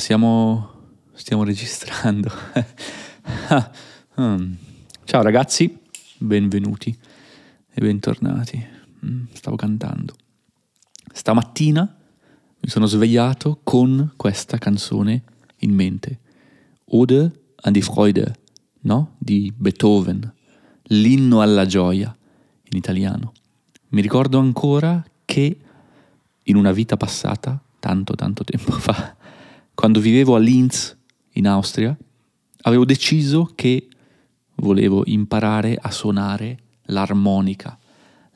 siamo... stiamo registrando. Hmm. Ciao ragazzi, benvenuti e bentornati. Mm, stavo cantando. Stamattina mi sono svegliato con questa canzone in mente. Ode an die Freude, no? Di Beethoven. L'inno alla gioia in italiano. Mi ricordo ancora che in una vita passata, tanto tanto tempo fa, quando vivevo a Linz in Austria, avevo deciso che volevo imparare a suonare l'armonica,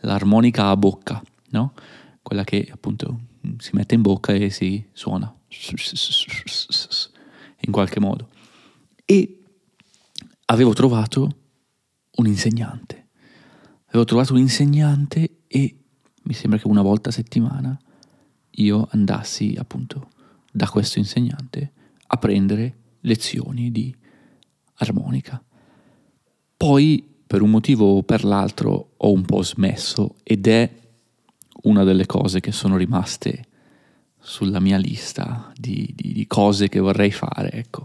l'armonica a bocca, no? Quella che appunto si mette in bocca e si suona in qualche modo. E avevo trovato un insegnante. Avevo trovato un insegnante e mi sembra che una volta a settimana io andassi appunto da questo insegnante a prendere lezioni di armonica. Poi per un motivo o per l'altro ho un po' smesso ed è una delle cose che sono rimaste sulla mia lista di, di, di cose che vorrei fare, ecco,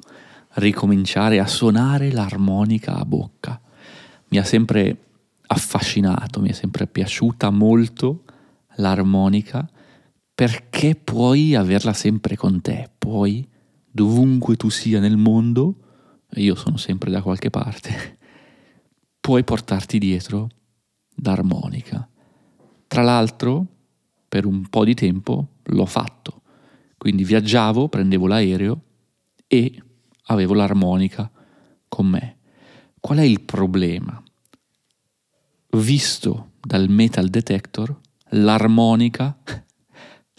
ricominciare a suonare l'armonica a bocca. Mi ha sempre affascinato, mi è sempre piaciuta molto l'armonica perché puoi averla sempre con te, puoi dovunque tu sia nel mondo, e io sono sempre da qualche parte, puoi portarti dietro l'armonica. Tra l'altro, per un po' di tempo l'ho fatto, quindi viaggiavo, prendevo l'aereo e avevo l'armonica con me. Qual è il problema? Visto dal metal detector, l'armonica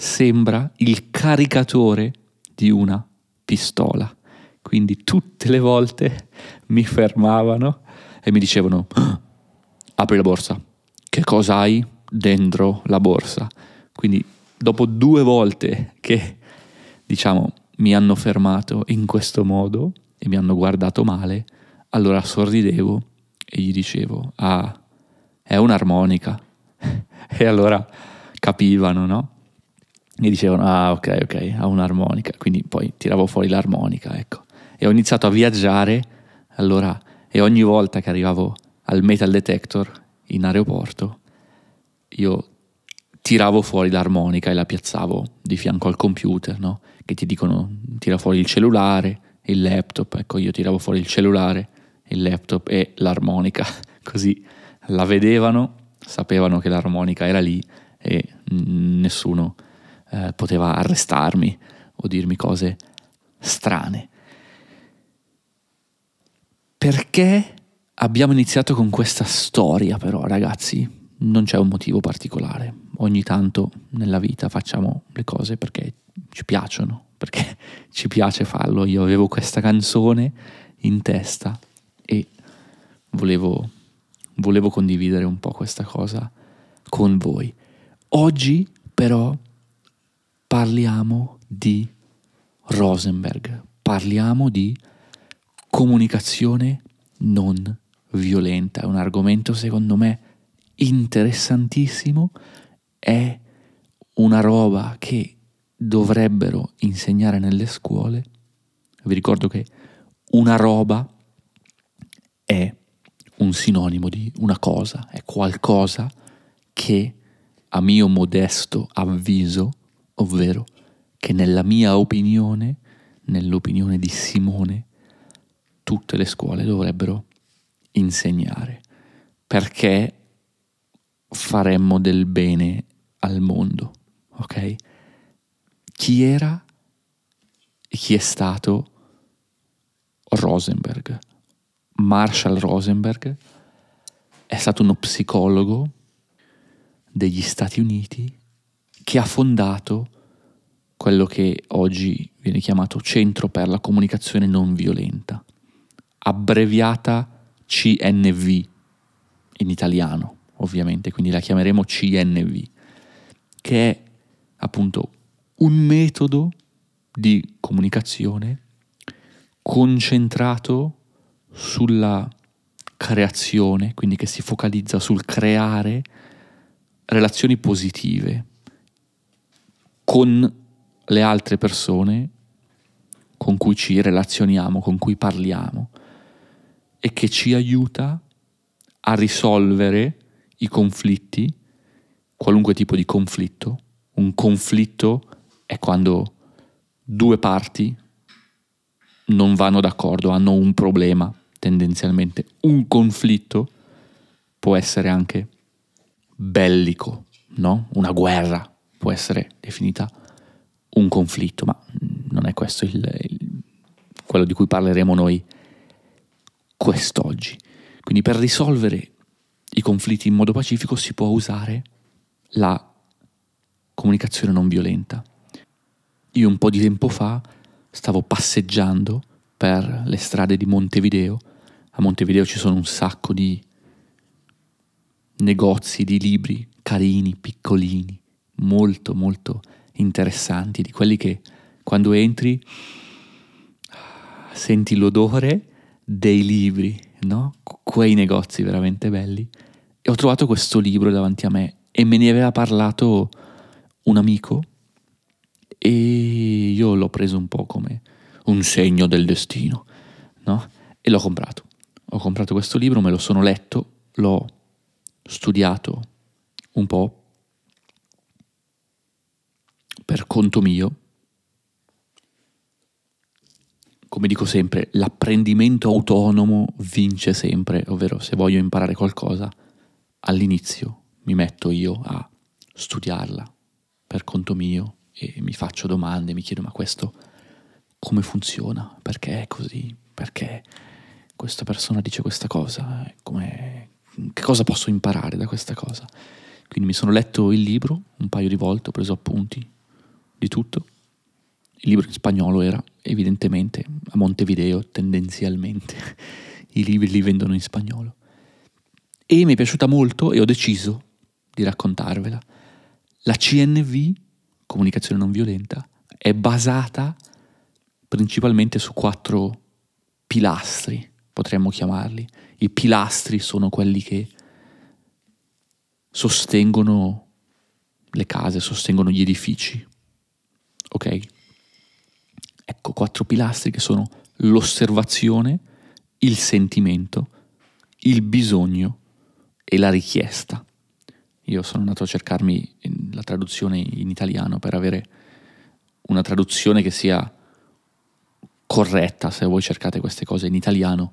sembra il caricatore di una pistola. Quindi tutte le volte mi fermavano e mi dicevano ah, apri la borsa, che cosa hai dentro la borsa? Quindi dopo due volte che diciamo mi hanno fermato in questo modo e mi hanno guardato male, allora sorridevo e gli dicevo ah è un'armonica e allora capivano no? E dicevano ah ok ok ha un'armonica. Quindi poi tiravo fuori l'armonica ecco. E ho iniziato a viaggiare allora e ogni volta che arrivavo al metal detector in aeroporto io tiravo fuori l'armonica e la piazzavo di fianco al computer no? che ti dicono tira fuori il cellulare il laptop. Ecco io tiravo fuori il cellulare il laptop e l'armonica. Così la vedevano sapevano che l'armonica era lì e nessuno eh, poteva arrestarmi o dirmi cose strane. Perché abbiamo iniziato con questa storia però, ragazzi? Non c'è un motivo particolare. Ogni tanto nella vita facciamo le cose perché ci piacciono, perché ci piace farlo. Io avevo questa canzone in testa e volevo, volevo condividere un po' questa cosa con voi. Oggi però parliamo di Rosenberg, parliamo di comunicazione non violenta, è un argomento secondo me interessantissimo, è una roba che dovrebbero insegnare nelle scuole. Vi ricordo che una roba è un sinonimo di una cosa, è qualcosa che a mio modesto avviso ovvero che nella mia opinione, nell'opinione di Simone, tutte le scuole dovrebbero insegnare, perché faremmo del bene al mondo, ok? Chi era e chi è stato Rosenberg? Marshall Rosenberg è stato uno psicologo degli Stati Uniti che ha fondato quello che oggi viene chiamato Centro per la Comunicazione Non Violenta, abbreviata CNV in italiano, ovviamente, quindi la chiameremo CNV, che è appunto un metodo di comunicazione concentrato sulla creazione, quindi che si focalizza sul creare relazioni positive con le altre persone con cui ci relazioniamo, con cui parliamo e che ci aiuta a risolvere i conflitti, qualunque tipo di conflitto. Un conflitto è quando due parti non vanno d'accordo, hanno un problema tendenzialmente. Un conflitto può essere anche bellico, no? Una guerra può essere definita un conflitto, ma non è questo il, il, quello di cui parleremo noi quest'oggi. Quindi per risolvere i conflitti in modo pacifico si può usare la comunicazione non violenta. Io un po' di tempo fa stavo passeggiando per le strade di Montevideo. A Montevideo ci sono un sacco di negozi di libri carini, piccolini, molto molto interessanti, di quelli che quando entri senti l'odore dei libri, no? Quei negozi veramente belli. E ho trovato questo libro davanti a me e me ne aveva parlato un amico e io l'ho preso un po' come un segno del destino, no? E l'ho comprato. Ho comprato questo libro, me lo sono letto, l'ho studiato un po' per conto mio. Come dico sempre, l'apprendimento autonomo vince sempre, ovvero se voglio imparare qualcosa, all'inizio mi metto io a studiarla per conto mio e mi faccio domande, mi chiedo ma questo come funziona, perché è così, perché questa persona dice questa cosa, come, che cosa posso imparare da questa cosa. Quindi mi sono letto il libro un paio di volte, ho preso appunti di tutto. Il libro in spagnolo era, evidentemente, a Montevideo tendenzialmente, i libri li vendono in spagnolo. E mi è piaciuta molto e ho deciso di raccontarvela. La CNV, comunicazione non violenta, è basata principalmente su quattro pilastri, potremmo chiamarli. I pilastri sono quelli che sostengono le case, sostengono gli edifici, Ok? Ecco quattro pilastri che sono l'osservazione, il sentimento, il bisogno e la richiesta. Io sono andato a cercarmi la traduzione in italiano per avere una traduzione che sia corretta. Se voi cercate queste cose in italiano,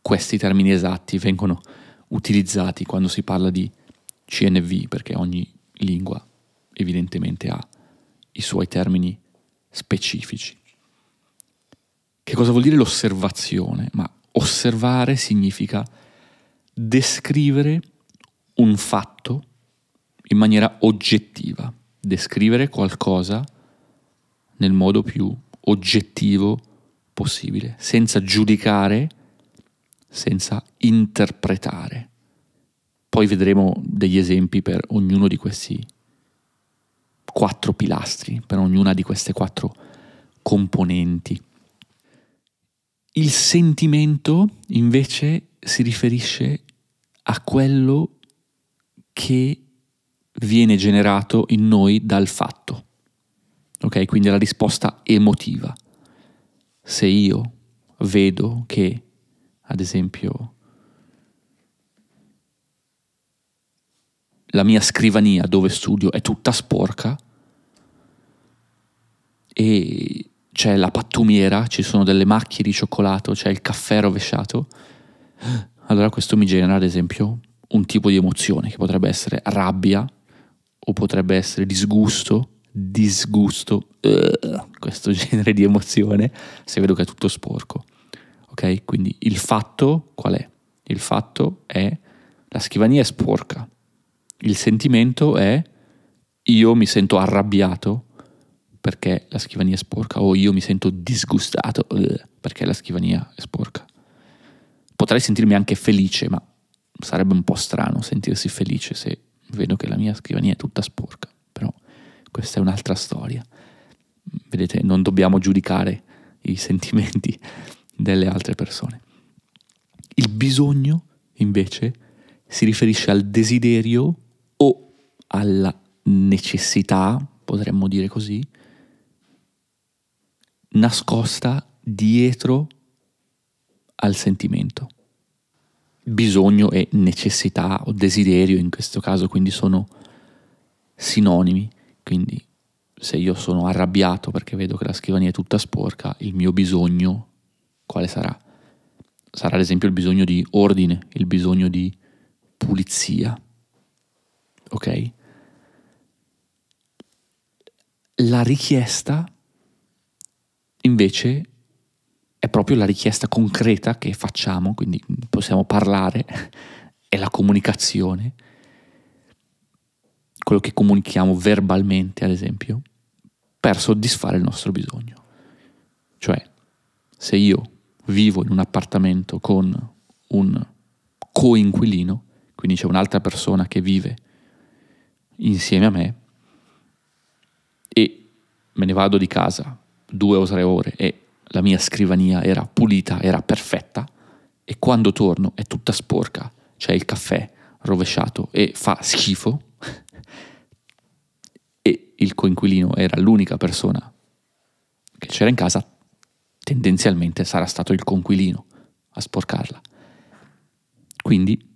questi termini esatti vengono utilizzati quando si parla di CNV, perché ogni lingua evidentemente ha i suoi termini specifici. Che cosa vuol dire l'osservazione? Ma osservare significa descrivere un fatto in maniera oggettiva, descrivere qualcosa nel modo più oggettivo possibile, senza giudicare, senza interpretare. Poi vedremo degli esempi per ognuno di questi quattro pilastri, per ognuna di queste quattro componenti. Il sentimento invece si riferisce a quello che viene generato in noi dal fatto. Ok, quindi la risposta emotiva. Se io vedo che, ad esempio, la mia scrivania dove studio è tutta sporca e c'è la pattumiera, ci sono delle macchie di cioccolato, c'è il caffè rovesciato, allora questo mi genera ad esempio un tipo di emozione che potrebbe essere rabbia o potrebbe essere disgusto, disgusto, uh, questo genere di emozione se vedo che è tutto sporco. Ok? Quindi il fatto qual è? Il fatto è la scrivania è sporca, il sentimento è io mi sento arrabbiato perché la scrivania è sporca o io mi sento disgustato uh, perché la scrivania è sporca. Potrei sentirmi anche felice, ma sarebbe un po' strano sentirsi felice se vedo che la mia scrivania è tutta sporca. Però questa è un'altra storia. Vedete, non dobbiamo giudicare i sentimenti delle altre persone. Il bisogno invece, si riferisce al desiderio alla necessità, potremmo dire così, nascosta dietro al sentimento. Bisogno e necessità o desiderio in questo caso quindi sono sinonimi, quindi se io sono arrabbiato perché vedo che la scrivania è tutta sporca, il mio bisogno quale sarà? Sarà ad esempio il bisogno di ordine, il bisogno di pulizia. Ok? La richiesta invece è proprio la richiesta concreta che facciamo, quindi possiamo parlare, è la comunicazione, quello che comunichiamo verbalmente, ad esempio, per soddisfare il nostro bisogno. Cioè, se io vivo in un appartamento con un coinquilino, quindi c'è un'altra persona che vive insieme a me, me ne vado di casa due o tre ore e la mia scrivania era pulita, era perfetta, e quando torno è tutta sporca, c'è il caffè rovesciato e fa schifo, e il coinquilino era l'unica persona che c'era in casa, tendenzialmente sarà stato il coinquilino a sporcarla. Quindi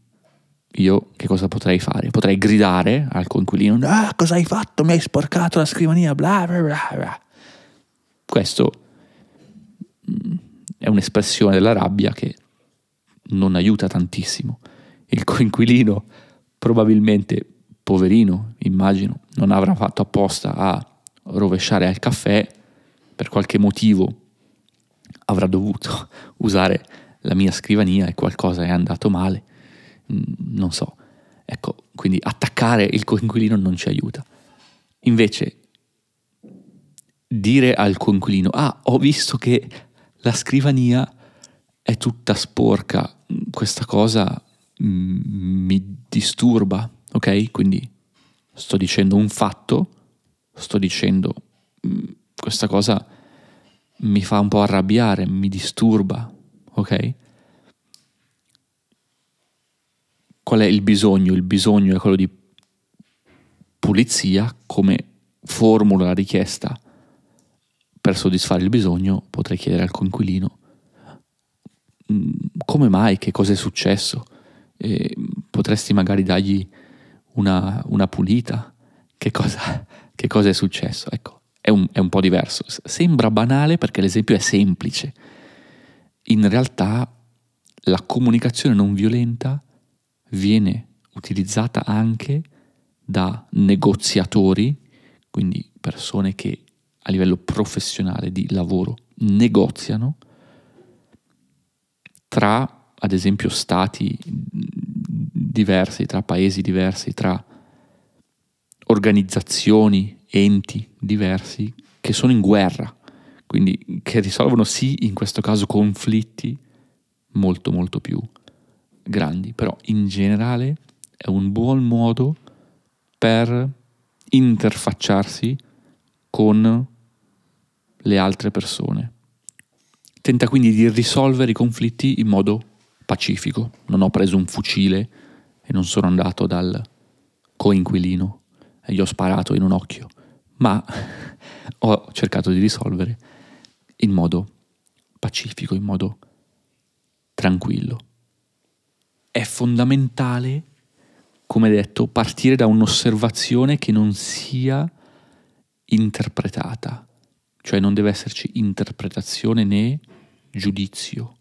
io che cosa potrei fare? Potrei gridare al coinquilino, ah, cosa hai fatto? Mi hai sporcato la scrivania, bla bla bla. bla. Questo mm, è un'espressione della rabbia che non aiuta tantissimo. Il coinquilino probabilmente, poverino, immagino, non avrà fatto apposta a rovesciare al caffè, per qualche motivo avrà dovuto usare la mia scrivania e qualcosa è andato male, non so. Ecco, quindi attaccare il coinquilino non ci aiuta. Invece dire al coinquilino, ah, ho visto che la scrivania è tutta sporca, questa cosa mm, mi disturba, ok? Quindi sto dicendo un fatto, sto dicendo mm, questa cosa mi fa un po' arrabbiare, mi disturba, ok? Qual è il bisogno? Il bisogno è quello di pulizia come formula la richiesta per soddisfare il bisogno potrei chiedere al coinquilino mm, come mai, che cosa è successo, e potresti magari dargli una, una pulita, che cosa, che cosa, è successo. Ecco, è un, è un po' diverso. Sembra banale perché l'esempio è semplice. In realtà la comunicazione non violenta viene utilizzata anche da negoziatori, quindi persone che a livello professionale di lavoro negoziano tra, ad esempio, stati diversi, tra paesi diversi, tra organizzazioni, enti diversi che sono in guerra, quindi che risolvono sì in questo caso conflitti molto molto più grandi, però in generale è un buon modo per interfacciarsi con le altre persone. Tenta quindi di risolvere i conflitti in modo pacifico. Non ho preso un fucile e non sono andato dal coinquilino e gli ho sparato in un occhio, ma ho cercato di risolvere in modo pacifico, in modo tranquillo. È fondamentale, come detto, partire da un'osservazione che non sia interpretata cioè non deve esserci interpretazione né giudizio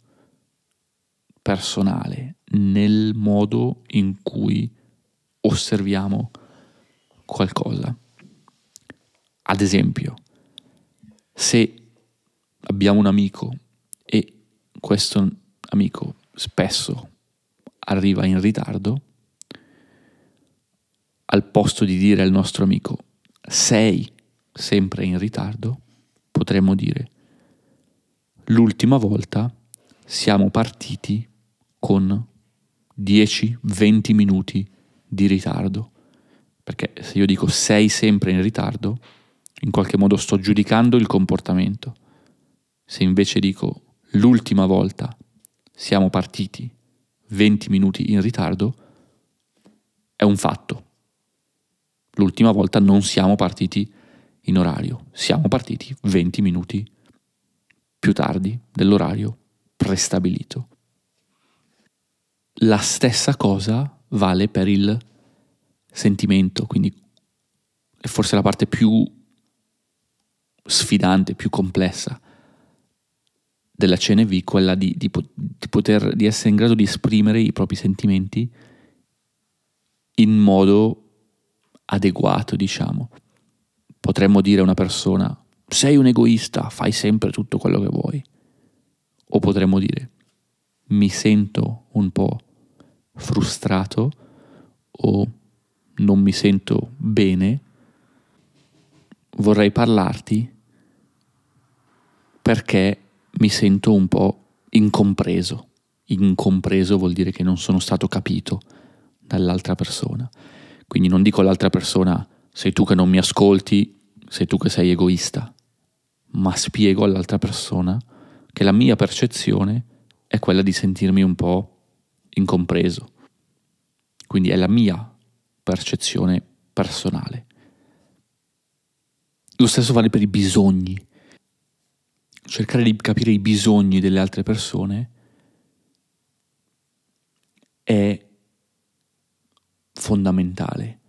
personale nel modo in cui osserviamo qualcosa. Ad esempio, se abbiamo un amico e questo amico spesso arriva in ritardo, al posto di dire al nostro amico sei sempre in ritardo, potremmo dire, l'ultima volta siamo partiti con 10-20 minuti di ritardo. Perché se io dico sei sempre in ritardo, in qualche modo sto giudicando il comportamento. Se invece dico l'ultima volta siamo partiti 20 minuti in ritardo è un fatto. L'ultima volta non siamo partiti in orario, siamo partiti 20 minuti più tardi dell'orario prestabilito. La stessa cosa vale per il sentimento, quindi è forse la parte più sfidante, più complessa della CNV, quella di, di, di, poter, di essere in grado di esprimere i propri sentimenti in modo adeguato, diciamo. Potremmo dire a una persona, sei un egoista, fai sempre tutto quello che vuoi. O potremmo dire, mi sento un po' frustrato o non mi sento bene, vorrei parlarti perché mi sento un po' incompreso. Incompreso vuol dire che non sono stato capito dall'altra persona. Quindi non dico all'altra persona sei tu che non mi ascolti, sei tu che sei egoista, ma spiego all'altra persona che la mia percezione è quella di sentirmi un po' incompreso. Quindi è la mia percezione personale. Lo stesso vale per i bisogni. Cercare di capire i bisogni delle altre persone è fondamentale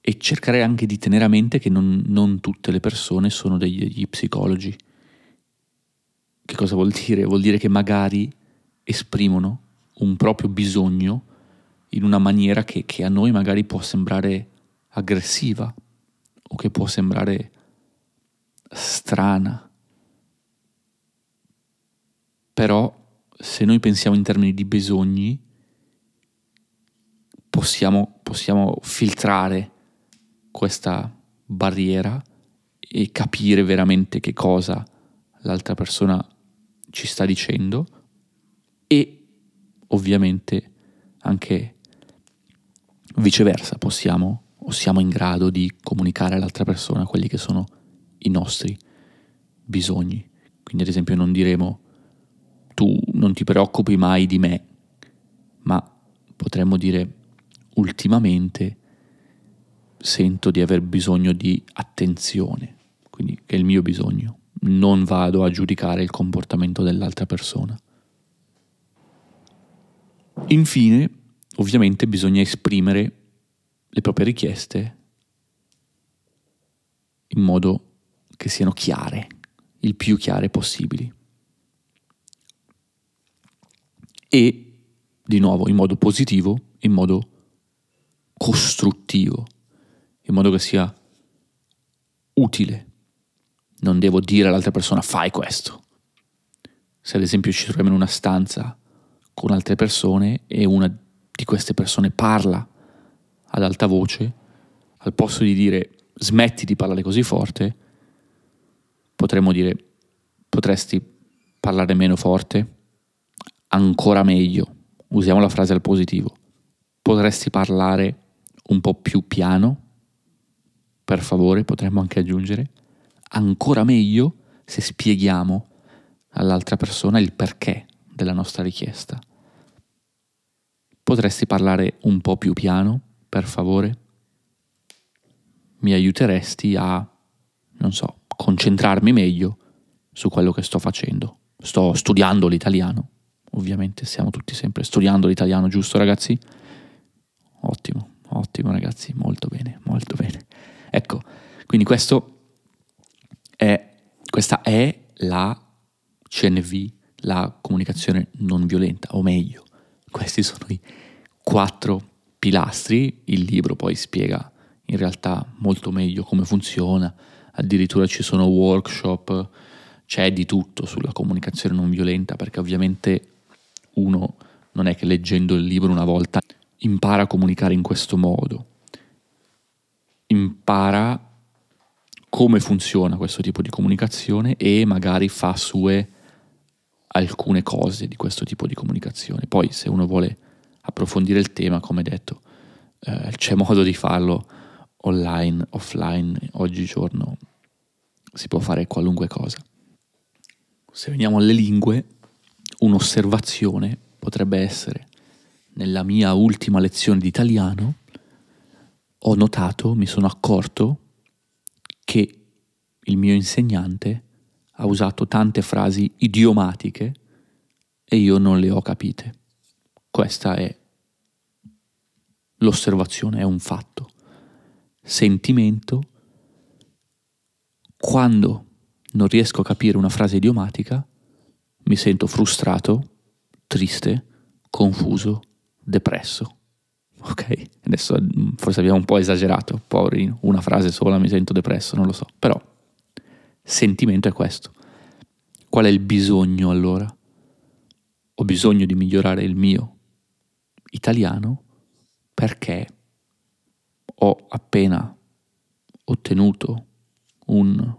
e cercare anche di tenere a mente che non, non tutte le persone sono degli, degli psicologi. Che cosa vuol dire? Vuol dire che magari esprimono un proprio bisogno in una maniera che, che, a noi magari può sembrare aggressiva o che può sembrare strana. Però se noi pensiamo in termini di bisogni, possiamo, possiamo filtrare questa barriera e capire veramente che cosa l'altra persona ci sta dicendo e ovviamente anche viceversa possiamo o siamo in grado di comunicare all'altra persona quelli che sono i nostri bisogni. Quindi ad esempio non diremo tu non ti preoccupi mai di me, ma potremmo dire ultimamente sento di aver bisogno di attenzione, quindi è il mio bisogno. Non vado a giudicare il comportamento dell'altra persona. Infine, ovviamente bisogna esprimere le proprie richieste in modo che siano chiare, il più chiare possibili. E, di nuovo, in modo positivo, in modo costruttivo, in modo che sia utile. Non devo dire all'altra persona fai questo. Se ad esempio ci troviamo in una stanza con altre persone e una di queste persone parla ad alta voce, al posto di dire smetti di parlare così forte, potremmo dire potresti parlare meno forte, ancora meglio, usiamo la frase al positivo, potresti parlare un po' più piano, per favore, potremmo anche aggiungere, ancora meglio se spieghiamo all'altra persona il perché della nostra richiesta. Potresti parlare un po' più piano, per favore? Mi aiuteresti a, non so, concentrarmi meglio su quello che sto facendo. Sto studiando l'italiano, ovviamente stiamo tutti sempre studiando l'italiano, giusto ragazzi? Ottimo. Ottimo ragazzi, molto bene, molto bene. Ecco, quindi questo è, questa è la CNV, la comunicazione non violenta, o meglio, questi sono i quattro pilastri, il libro poi spiega in realtà molto meglio come funziona, addirittura ci sono workshop, c'è di tutto sulla comunicazione non violenta, perché ovviamente uno non è che leggendo il libro una volta impara a comunicare in questo modo, impara come funziona questo tipo di comunicazione e magari fa sue alcune cose di questo tipo di comunicazione. Poi se uno vuole approfondire il tema, come detto, eh, c'è modo di farlo online, offline, oggigiorno si può fare qualunque cosa. Se veniamo alle lingue, un'osservazione potrebbe essere nella mia ultima lezione di italiano ho notato, mi sono accorto che il mio insegnante ha usato tante frasi idiomatiche e io non le ho capite. Questa è l'osservazione, è un fatto. Sentimento, quando non riesco a capire una frase idiomatica, mi sento frustrato, triste, confuso, depresso. Ok? Adesso mm, forse abbiamo un po' esagerato, poverino, una frase sola mi sento depresso, non lo so, però sentimento è questo. Qual è il bisogno allora? Ho bisogno di migliorare il mio italiano perché ho appena ottenuto un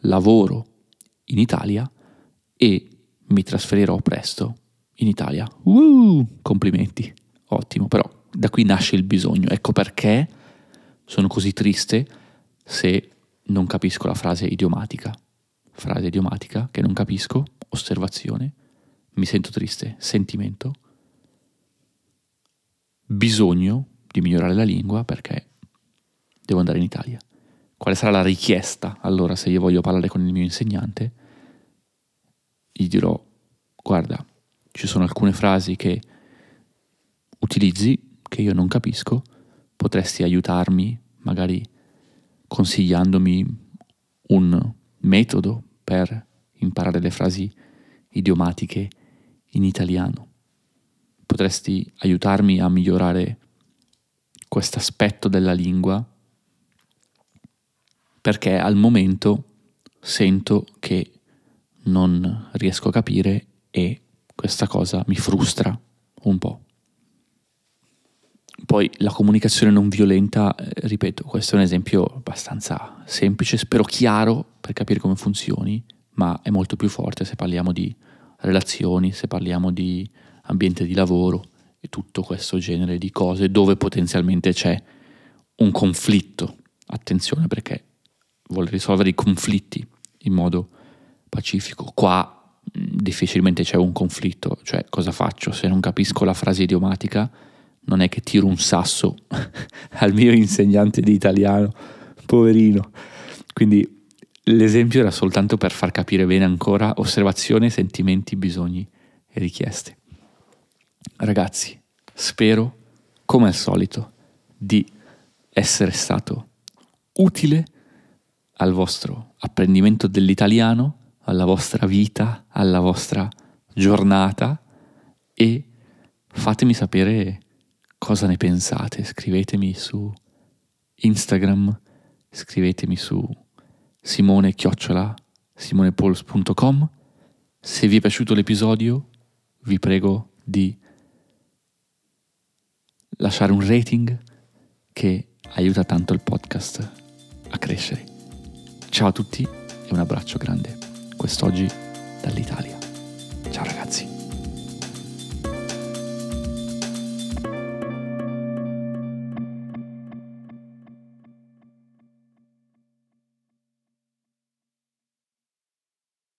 lavoro in Italia e mi trasferirò presto in Italia. Uh, complimenti, ottimo, però da qui nasce il bisogno. Ecco perché sono così triste se non capisco la frase idiomatica. Frase idiomatica che non capisco, osservazione, mi sento triste, sentimento, bisogno di migliorare la lingua perché devo andare in Italia. Quale sarà la richiesta allora se io voglio parlare con il mio insegnante? Gli dirò, guarda, ci sono alcune frasi che utilizzi che io non capisco, potresti aiutarmi magari consigliandomi un metodo per imparare le frasi idiomatiche in italiano. Potresti aiutarmi a migliorare questo aspetto della lingua perché al momento sento che non riesco a capire e questa cosa mi frustra un po'. Poi la comunicazione non violenta, eh, ripeto, questo è un esempio abbastanza semplice, spero chiaro per capire come funzioni, ma è molto più forte se parliamo di relazioni, se parliamo di ambiente di lavoro e tutto questo genere di cose dove potenzialmente c'è un conflitto. Attenzione perché vuole risolvere i conflitti in modo pacifico. Qua difficilmente c'è un conflitto, cioè cosa faccio se non capisco la frase idiomatica? Non è che tiro un sasso al mio insegnante di italiano, poverino. Quindi l'esempio era soltanto per far capire bene ancora osservazione, sentimenti, bisogni e richieste. Ragazzi, spero, come al solito, di essere stato utile al vostro apprendimento dell'italiano, alla vostra vita, alla vostra giornata e fatemi sapere cosa ne pensate. Scrivetemi su Instagram, scrivetemi su simone simonepols.com. Se vi è piaciuto l'episodio, vi prego di lasciare un rating che aiuta tanto il podcast a crescere. Ciao a tutti e un abbraccio grande, quest'oggi dall'Italia. Ciao ragazzi.